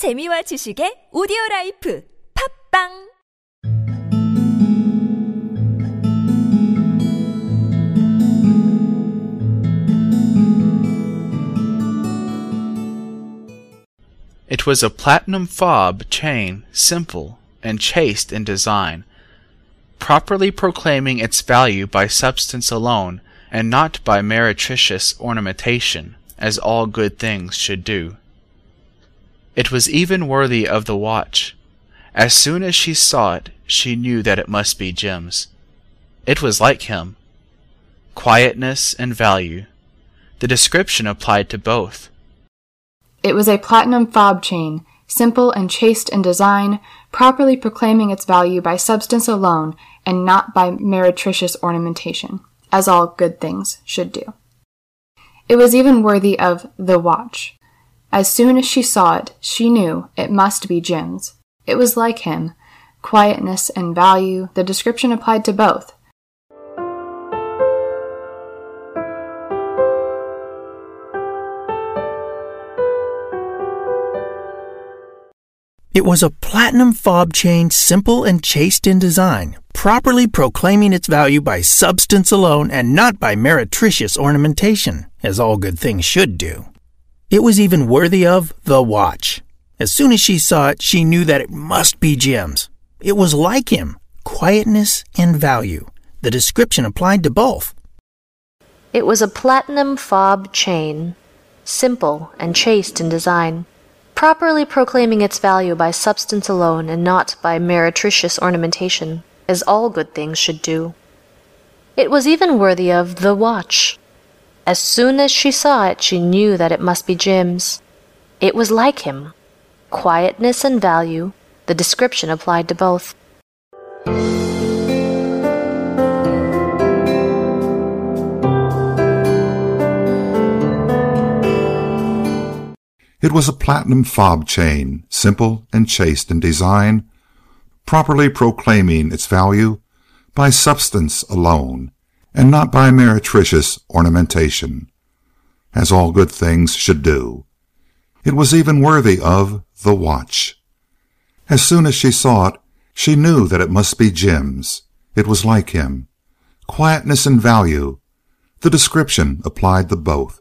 재미와 지식의 오디오 라이프 팟빵 It was a platinum fob chain, simple and chaste in design, properly proclaiming its value by substance alone, and not by meretricious ornamentation, as all good things should do. It was even worthy of the watch. As soon as she saw it, she knew that it must be Jim's. It was like him. Quietness and value. The description applied to both. It was a platinum fob chain, simple and chaste in design, properly proclaiming its value by substance alone and not by meretricious ornamentation, as all good things should do. It was even worthy of the watch. As soon as she saw it, she knew it must be Jim's. It was like him. Quietness and value, the description applied to both. It was a platinum fob chain, simple and chaste in design, properly proclaiming its value by substance alone and not by meretricious ornamentation, as all good things should do. It was even worthy of the watch. As soon as she saw it, she knew that it must be Jim's. It was like him, quietness and value. The description applied to both. It was a platinum fob chain, simple and chaste in design, properly proclaiming its value by substance alone and not by meretricious ornamentation, as all good things should do. It was even worthy of the watch. As soon as she saw it, she knew that it must be Jim's. It was like him. Quietness and value, the description applied to both. It was a platinum fob chain, simple and chaste in design, properly proclaiming its value by substance alone, and not by meretricious ornamentation, as all good things should do. It was even worthy of the watch. As soon as she saw it, she knew that it must be Jim's. It was like him. Quietness and value. The description applied to both.